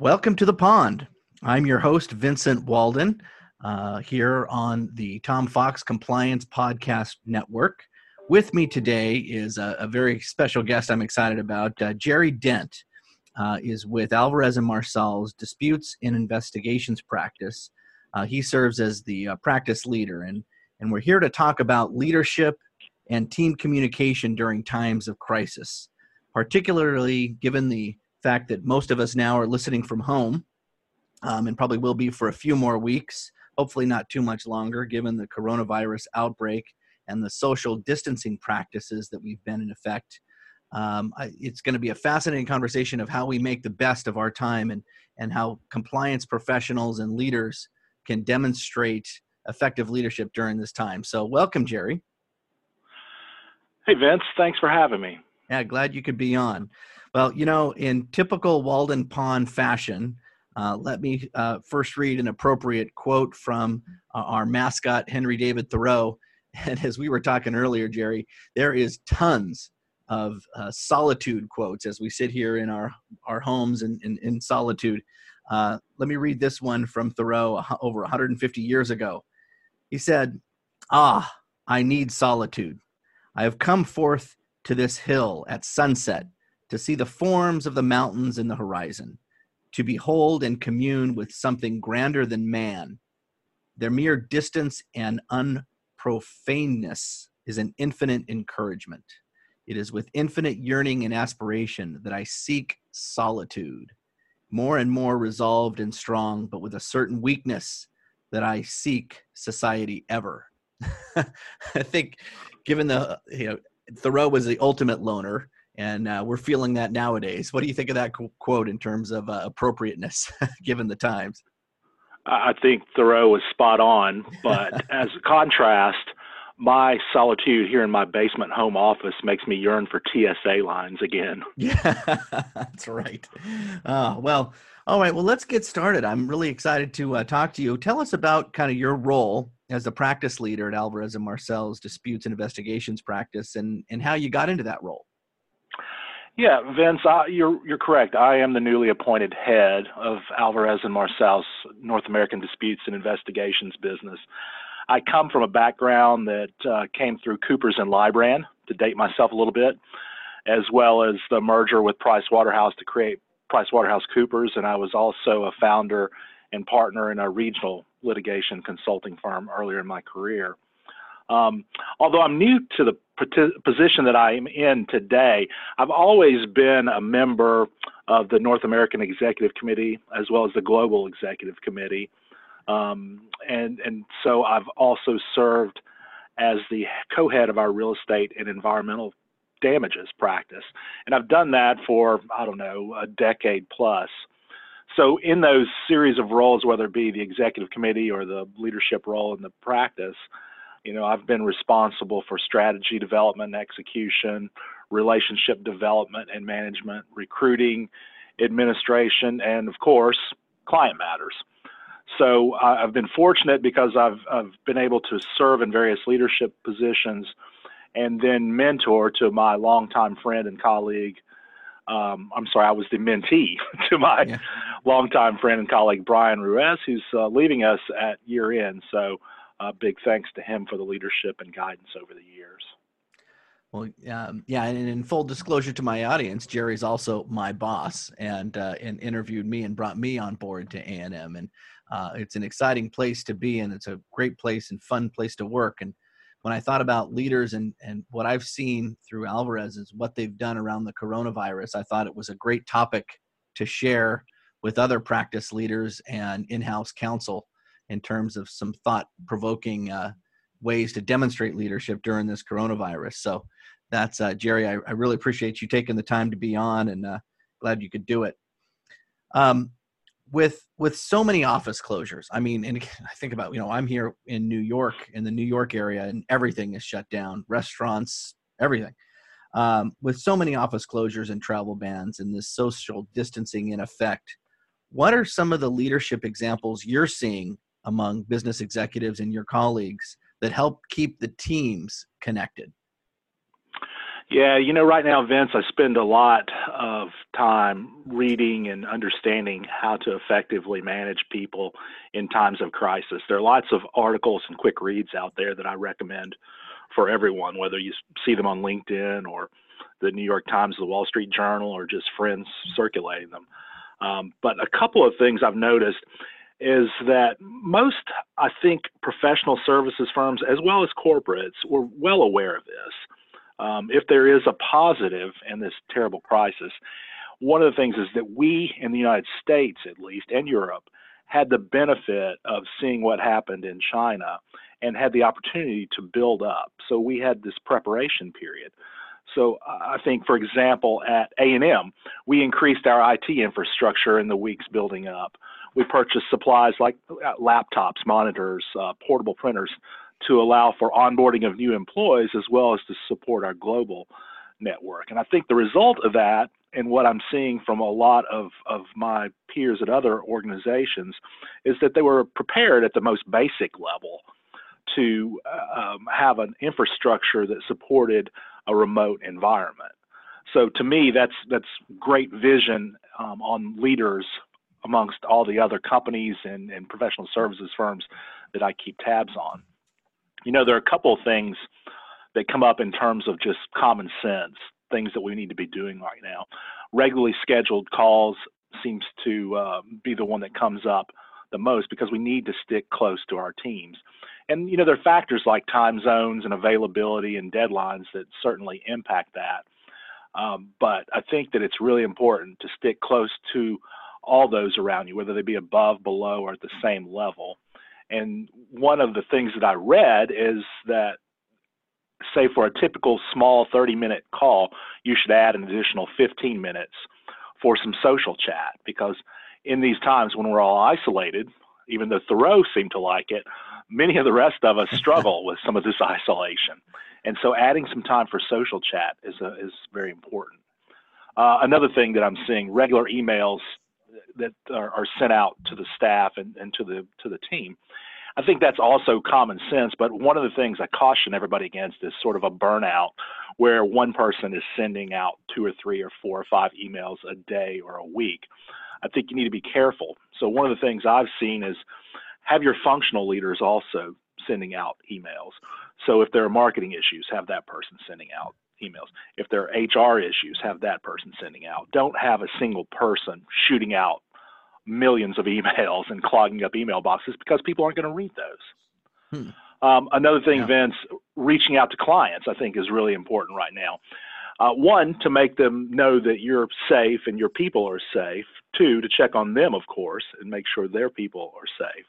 Welcome to the pond. I'm your host, Vincent Walden, uh, here on the Tom Fox Compliance Podcast Network. With me today is a, a very special guest I'm excited about. Uh, Jerry Dent uh, is with Alvarez and Marsal's Disputes and Investigations practice. Uh, he serves as the uh, practice leader, and, and we're here to talk about leadership and team communication during times of crisis, particularly given the fact that most of us now are listening from home um, and probably will be for a few more weeks, hopefully not too much longer, given the coronavirus outbreak and the social distancing practices that we've been in effect. Um, I, it's going to be a fascinating conversation of how we make the best of our time and, and how compliance professionals and leaders can demonstrate effective leadership during this time. So, welcome, Jerry. Hey, Vince. Thanks for having me. Yeah, glad you could be on. Well, you know, in typical Walden Pond fashion, uh, let me uh, first read an appropriate quote from uh, our mascot, Henry David Thoreau. And as we were talking earlier, Jerry, there is tons of uh, solitude quotes as we sit here in our, our homes in, in, in solitude. Uh, let me read this one from Thoreau over 150 years ago. He said, Ah, I need solitude. I have come forth to this hill at sunset to see the forms of the mountains in the horizon, to behold and commune with something grander than man. Their mere distance and unprofaneness is an infinite encouragement. It is with infinite yearning and aspiration that I seek solitude, more and more resolved and strong, but with a certain weakness that I seek society ever. I think, given the, you know, Thoreau was the ultimate loner, and uh, we're feeling that nowadays. What do you think of that quote in terms of uh, appropriateness given the times? I think Thoreau was spot on, but as a contrast, my solitude here in my basement home office makes me yearn for TSA lines again. Yeah, that's right. Uh, well, all right. Well, let's get started. I'm really excited to uh, talk to you. Tell us about kind of your role as a practice leader at Alvarez and Marsal's disputes and investigations practice, and and how you got into that role. Yeah, Vince, I, you're you're correct. I am the newly appointed head of Alvarez and Marsal's North American Disputes and Investigations business. I come from a background that uh, came through Coopers and Lybrand to date myself a little bit, as well as the merger with Price Waterhouse to create Price Waterhouse Coopers, and I was also a founder and partner in a regional litigation consulting firm earlier in my career. Um, although I'm new to the position that I am in today, I've always been a member of the North American Executive Committee as well as the Global Executive Committee. Um, and, and so I've also served as the co head of our real estate and environmental damages practice. And I've done that for, I don't know, a decade plus. So, in those series of roles, whether it be the executive committee or the leadership role in the practice, you know, I've been responsible for strategy development and execution, relationship development and management, recruiting, administration, and of course, client matters. So I've been fortunate because I've, I've been able to serve in various leadership positions and then mentor to my longtime friend and colleague. Um, I'm sorry, I was the mentee to my yeah. longtime friend and colleague Brian Ruiz, who's uh, leaving us at year end. So uh, big thanks to him for the leadership and guidance over the years. Well, um, yeah, and in full disclosure to my audience, Jerry's also my boss, and uh, and interviewed me and brought me on board to A and M, and uh, it's an exciting place to be, and it's a great place and fun place to work. And when I thought about leaders and and what I've seen through Alvarez is what they've done around the coronavirus, I thought it was a great topic to share with other practice leaders and in-house counsel in terms of some thought provoking uh, ways to demonstrate leadership during this coronavirus. So that's uh, Jerry. I, I, really appreciate you taking the time to be on, and uh, glad you could do it. Um, with with so many office closures, I mean, and I think about you know I'm here in New York in the New York area, and everything is shut down, restaurants, everything. Um, with so many office closures and travel bans and this social distancing in effect, what are some of the leadership examples you're seeing among business executives and your colleagues that help keep the teams connected? Yeah, you know, right now, Vince, I spend a lot of time reading and understanding how to effectively manage people in times of crisis. There are lots of articles and quick reads out there that I recommend for everyone, whether you see them on LinkedIn or the New York Times, the Wall Street Journal, or just friends circulating them. Um, but a couple of things I've noticed is that most, I think, professional services firms as well as corporates were well aware of this. Um, if there is a positive in this terrible crisis, one of the things is that we in the United States, at least, and Europe, had the benefit of seeing what happened in China and had the opportunity to build up. So we had this preparation period. So I think, for example, at A&M, we increased our IT infrastructure in the weeks building up. We purchased supplies like uh, laptops, monitors, uh, portable printers to allow for onboarding of new employees as well as to support our global network. And I think the result of that and what I'm seeing from a lot of, of my peers at other organizations is that they were prepared at the most basic level to uh, um, have an infrastructure that supported a remote environment. So to me, that's that's great vision um, on leaders amongst all the other companies and, and professional services firms that I keep tabs on. You know, there are a couple of things that come up in terms of just common sense, things that we need to be doing right now. Regularly scheduled calls seems to uh, be the one that comes up the most because we need to stick close to our teams. And you know, there are factors like time zones and availability and deadlines that certainly impact that. Um, but I think that it's really important to stick close to all those around you, whether they be above, below, or at the same level. And one of the things that I read is that, say, for a typical small 30 minute call, you should add an additional 15 minutes for some social chat because in these times when we're all isolated, even though Thoreau seemed to like it, many of the rest of us struggle with some of this isolation. And so adding some time for social chat is, a, is very important. Uh, another thing that I'm seeing regular emails that are, are, sent out to the staff and, and to the to the team. I think that's also common sense, but one of the things I caution everybody against is sort of a burnout where one person is sending out two or three or four or five emails a day or a week. I think you need to be careful. So one of the things I've seen is have your functional leaders also sending out emails. So if there are marketing issues, have that person sending out emails. If there are HR issues, have that person sending out. Don't have a single person shooting out millions of emails and clogging up email boxes because people aren't going to read those. Hmm. Um, another thing, yeah. Vince, reaching out to clients, I think, is really important right now. Uh, one, to make them know that you're safe and your people are safe. Two, to check on them, of course, and make sure their people are safe.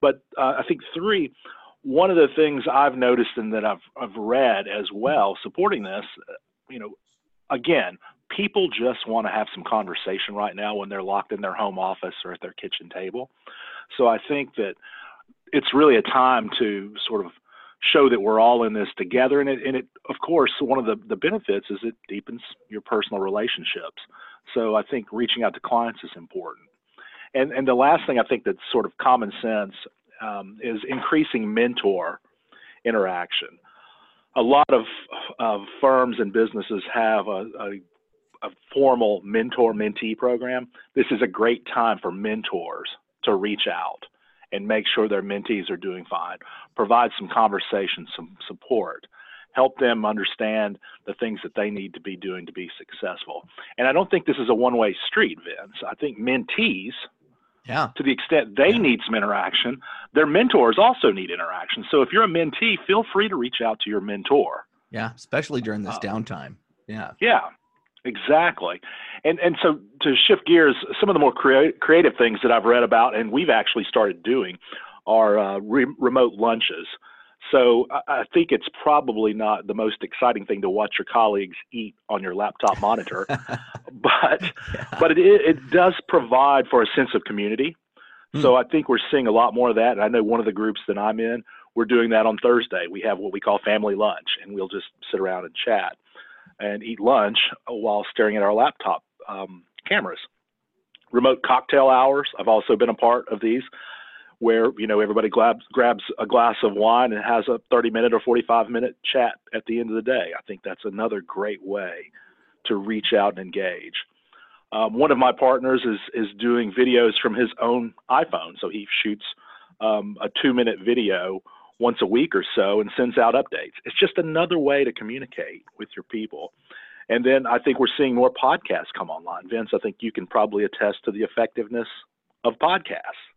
But uh, I think three, one of the things I've noticed and that I've, I've read as well supporting this, you know, again, people just want to have some conversation right now when they're locked in their home office or at their kitchen table. So I think that it's really a time to sort of show that we're all in this together. And it, and it of course, one of the, the benefits is it deepens your personal relationships. So I think reaching out to clients is important. And, and the last thing I think that's sort of common sense um, is increasing mentor interaction. A lot of, of firms and businesses have a, a, a formal mentor mentee program. This is a great time for mentors to reach out and make sure their mentees are doing fine. Provide some conversation, some support. Help them understand the things that they need to be doing to be successful. And I don't think this is a one way street, Vince. I think mentees, yeah. to the extent they yeah. need some interaction, their mentors also need interaction. So if you're a mentee, feel free to reach out to your mentor. Yeah, especially during this uh, downtime. Yeah. Yeah. Exactly. And and so to shift gears, some of the more crea- creative things that I've read about and we've actually started doing are uh, re- remote lunches. So I, think it's probably not the most exciting thing to watch your colleagues eat on your laptop monitor, but yeah. but it it does provide for a sense of community. Hmm. So I think we're seeing a lot more of that. And I know one of the groups that I'm in, we're doing that on Thursday. We have what we call family lunch, and we'll just sit around and chat and eat lunch while staring at our laptop um, cameras. Remote cocktail hours. I've also been a part of these, where you know everybody grabs grabs a glass of wine and has a 30 minute or 45 minute chat at the end of the day. I think that's another great way to reach out and engage. Um, one of my partners is is doing videos from his own iPhone, so he shoots um, a two minute video once a week or so and sends out updates. It's just another way to communicate with your people. And then I think we're seeing more podcasts come online. Vince, I think you can probably attest to the effectiveness of podcasts.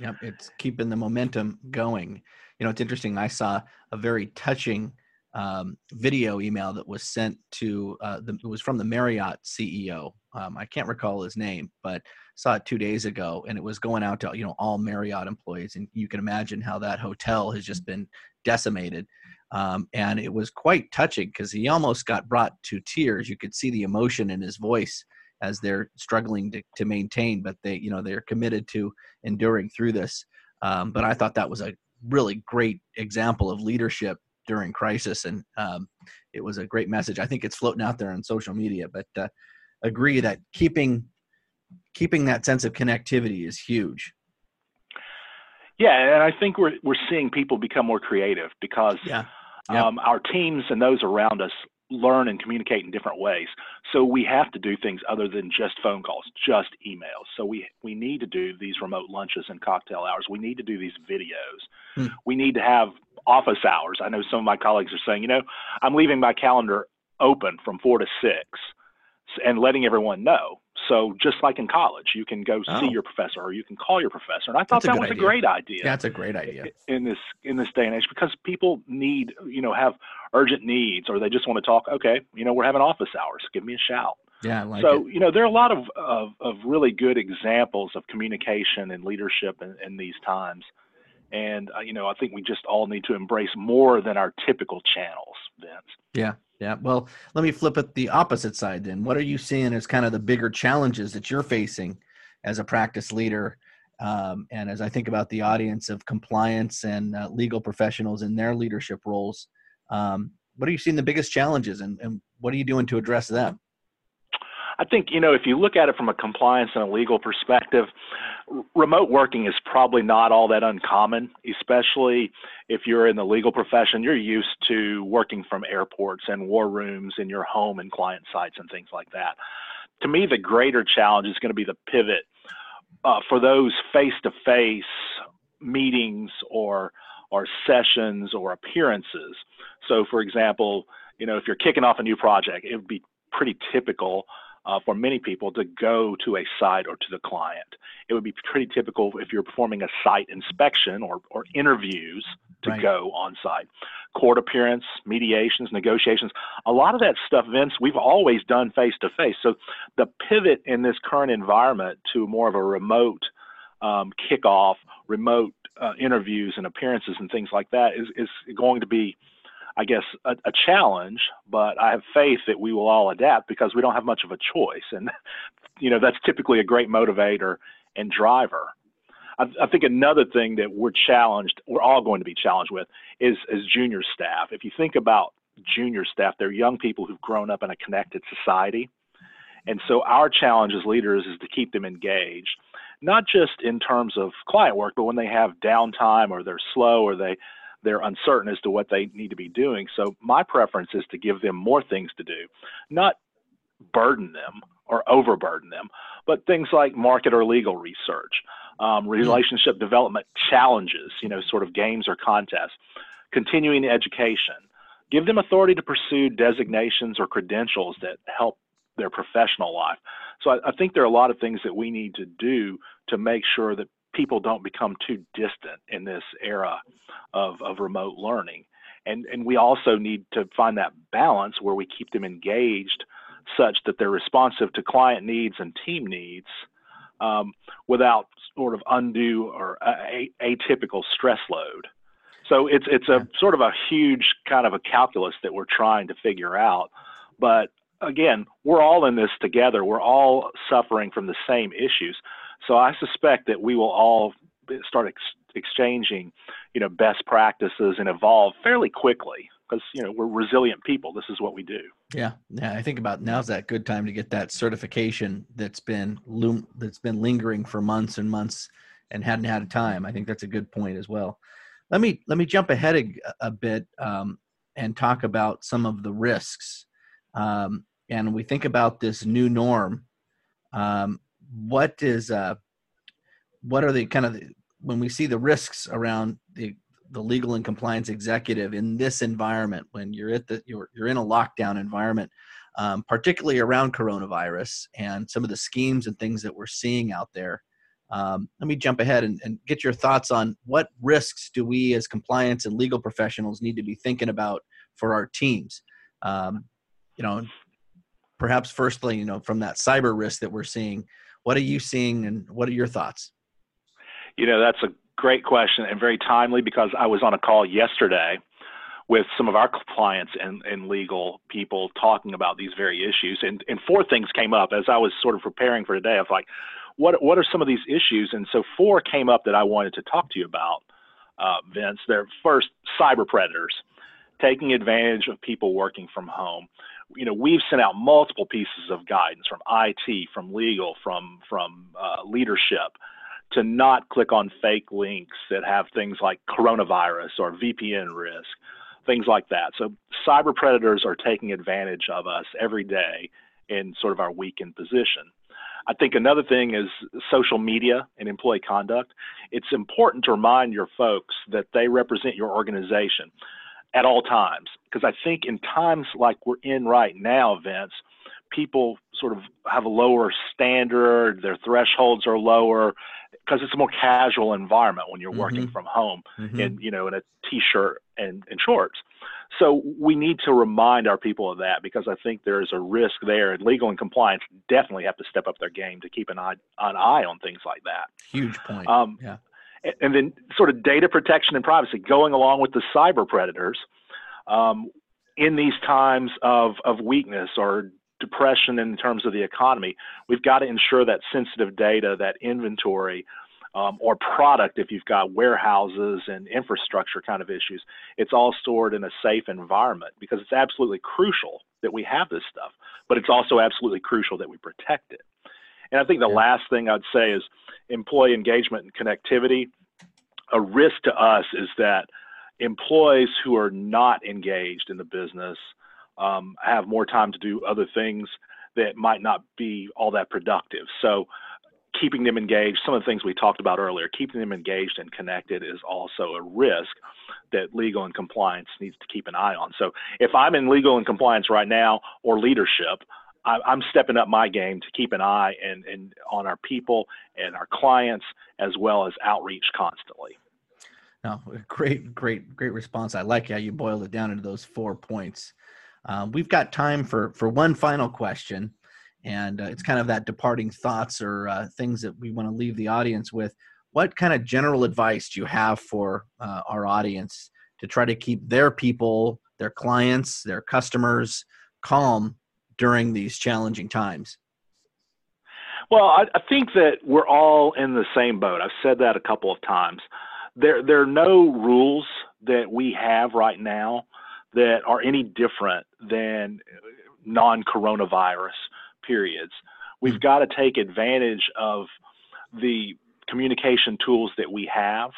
Yep, it's keeping the momentum going. You know, it's interesting. I saw a very touching um, video email that was sent to uh, the, it was from the Marriott CEO. Um, I can't recall his name, but saw it two days ago, and it was going out to you know all Marriott employees, and you can imagine how that hotel has just been decimated. Um, and it was quite touching because he almost got brought to tears. You could see the emotion in his voice as they're struggling to, to maintain, but they you know they're committed to enduring through this. Um, but I thought that was a really great example of leadership during crisis, and um, it was a great message. I think it's floating out there on social media, but uh, agree that keeping keeping that sense of connectivity is huge. Yeah, and I think we're we're seeing people become more creative because yeah. Yep. Um, our teams and those around us learn and communicate in different ways. So we have to do things other than just phone calls, just emails. So we we need to do these remote lunches and cocktail hours. We need to do these videos. Hmm. We need to have office hours. I know some of my colleagues are saying, you know, I'm leaving my calendar open from 4 to 6 and letting everyone know. So just like in college, you can go oh. see your professor or you can call your professor. And I thought that was idea. a great idea. That's a great idea in this in this day and age because people need you know have urgent needs or they just want to talk. Okay, you know we're having office hours. Give me a shout. Yeah, like so it. you know there are a lot of, of, of really good examples of communication and leadership in, in these times, and uh, you know I think we just all need to embrace more than our typical channels, Vince. Yeah, yeah. Well, let me flip it the opposite side then. What are you seeing as kind of the bigger challenges that you're facing as a practice leader? Um, and as I think about the audience of compliance and uh, legal professionals in their leadership roles, um, what are you seeing the biggest challenges and, and what are you doing to address them? I think, you know, if you look at it from a compliance and a legal perspective, remote working is probably not all that uncommon, especially if you're in the legal profession. You're used to working from airports and war rooms in your home and client sites and things like that. To me, the greater challenge is going to be the pivot uh, for those face to face meetings or or sessions or appearances. So, for example, you know, if you're kicking off a new project, it would be pretty typical uh, for many people to go to a site or to the client. It would be pretty typical if you're performing a site inspection or, or interviews to right. go on site. Court appearance, mediations, negotiations, a lot of that stuff, Vince, we've always done face to face. So the pivot in this current environment to more of a remote um, kickoff, remote uh, interviews and appearances and things like that is, is going to be I guess, a, a, challenge, but I have faith that we will all adapt because we don't have much of a choice. And, you know, that's typically a great motivator and driver. I, I think another thing that we're challenged, we're all going to be challenged with, is, is junior staff. If you think about junior staff, they're young people who've grown up in a connected society. And so our challenge as leaders is to keep them engaged, not just in terms of client work, but when they have downtime or they're slow or they they're uncertain as to what they need to be doing. So my preference is to give them more things to do, not burden them or overburden them, but things like market or legal research, um, hmm. relationship development challenges, you know, sort of games or contests, continuing education. Give them authority to pursue designations or credentials that help their professional life. So I, I think there are a lot of things that we need to do to make sure that people don't become too distant in this era of, of remote learning. And, and we also need to find that balance where we keep them engaged such that they're responsive to client needs and team needs um, without sort of undue or a, atypical stress load. So it's it's a sort of a huge kind of a calculus that we're trying to figure out. But again, we're all in this together. We're all suffering from the same issues. So I suspect that we will all start ex- exchanging, you know, best practices and evolve fairly quickly because you know we're resilient people. This is what we do. Yeah, yeah. I think about now's that good time to get that certification that's been loom- that's been lingering for months and months and hadn't had a time. I think that's a good point as well. Let me let me jump ahead a, a bit um, and talk about some of the risks. Um, and we think about this new norm, um, what is uh, what are the kind of when we see the risks around the the legal and compliance executive in this environment when you're at the you're you're in a lockdown environment, um, particularly around coronavirus and some of the schemes and things that we're seeing out there. Um, let me jump ahead and, and, get your thoughts on what risks do we as compliance and legal professionals need to be thinking about for our teams. Um, you know, perhaps firstly, you know, from that cyber risk that we're seeing, what are you seeing and what are your thoughts? You know, that's a great question and very timely because I was on a call yesterday with some of our clients and, and legal people talking about these very issues. And, and four things came up as I was sort of preparing for today. I was like, what, what are some of these issues? And so four came up that I wanted to talk to you about, uh, Vince. They're first, cyber predators, taking advantage of people working from home you know, we've sent out multiple pieces of guidance from IT, from legal, from from uh, leadership, to not click on fake links that have things like coronavirus or VPN risk, things like that. So cyber predators are taking advantage of us every day in sort of our weakened position. I think another thing is social media and employee conduct. It's important to remind your folks that they represent your organization at all times. Because I think in times like we're in right now, Vince, people sort of have a lower standard, their thresholds are lower because it's a more casual environment when you're mm-hmm. working from home mm-hmm. in you know in a t-shirt and, and shorts. So we need to remind our people of that because I think there is a risk there, and legal and compliance definitely have to step up their game to keep an eye an eye on things like that. Huge point. Um, yeah and then sort of data protection and privacy going along with the cyber predators um, in these times of, of weakness or depression in terms of the economy we've got to ensure that sensitive data that inventory um, or product if you've got warehouses and infrastructure kind of issues it's all stored in a safe environment because it's absolutely crucial that we have this stuff but it's also absolutely crucial that we protect it and I think the yeah. last thing I'd say is employee engagement and connectivity. A risk to us is that employees who are not engaged in the business um, have more time to do other things that might not be all that productive. So, keeping them engaged, some of the things we talked about earlier, keeping them engaged and connected is also a risk that legal and compliance needs to keep an eye on. So, if I'm in legal and compliance right now or leadership, I, am stepping up my game to keep an eye and, and on our people and our clients as well as outreach constantly. No, great, great, great response. I like how you boiled it down into those four points. Um, we've got time for for one final question, and uh, it's kind of that departing thoughts or uh, things that we want to leave the audience with. What kind of general advice do you have for uh, our audience to try to keep their people, their clients, their customers calm during these challenging times? Well, I, I, think that we're all in the same boat. I've said that a couple of times. There, there are no rules that we have right now that are any different than non-coronavirus periods. We've hmm. got to take advantage of the communication tools that we have.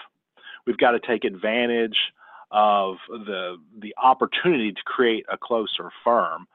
We've got to take advantage of the the opportunity to create a closer firm.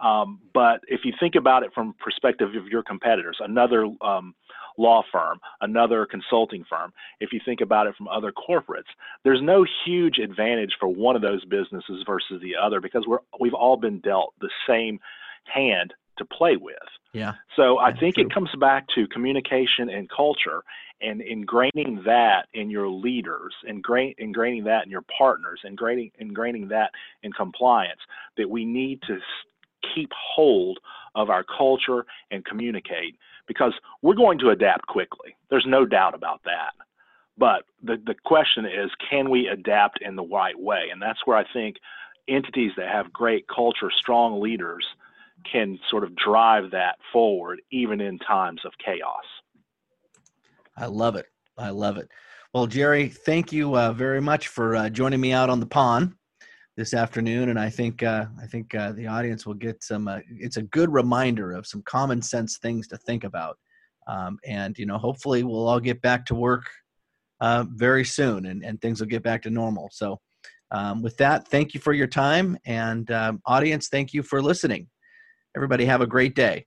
Um, but if you think about it from perspective of your competitors, another um, law firm, another consulting firm, if you think about it from other corporates, there's no huge advantage for one of those businesses versus the other because we're we've all been dealt the same hand to play with. Yeah. So I think true. it comes back to communication and culture and ingraining that in your leaders, ingra- ingraining that in your partners, ingraining, ingraining that in compliance, that we need to keep hold of our culture and communicate because we're going to adapt quickly. There's no doubt about that. But the, the question is, can we adapt in the right way? And that's where I think entities that have great culture, strong leaders, can sort of drive that forward even in times of chaos. I love it. I love it. Well, Jerry, thank you uh, very much for uh, joining me out on the pond this afternoon, and I think uh, I think uh, the audience will get some. Uh, it's a good reminder of some common sense things to think about, um, and you know, hopefully, we'll all get back to work uh, very soon, and, and things will get back to normal. So, um, with that, thank you for your time, and um, audience, thank you for listening. Everybody have a great day.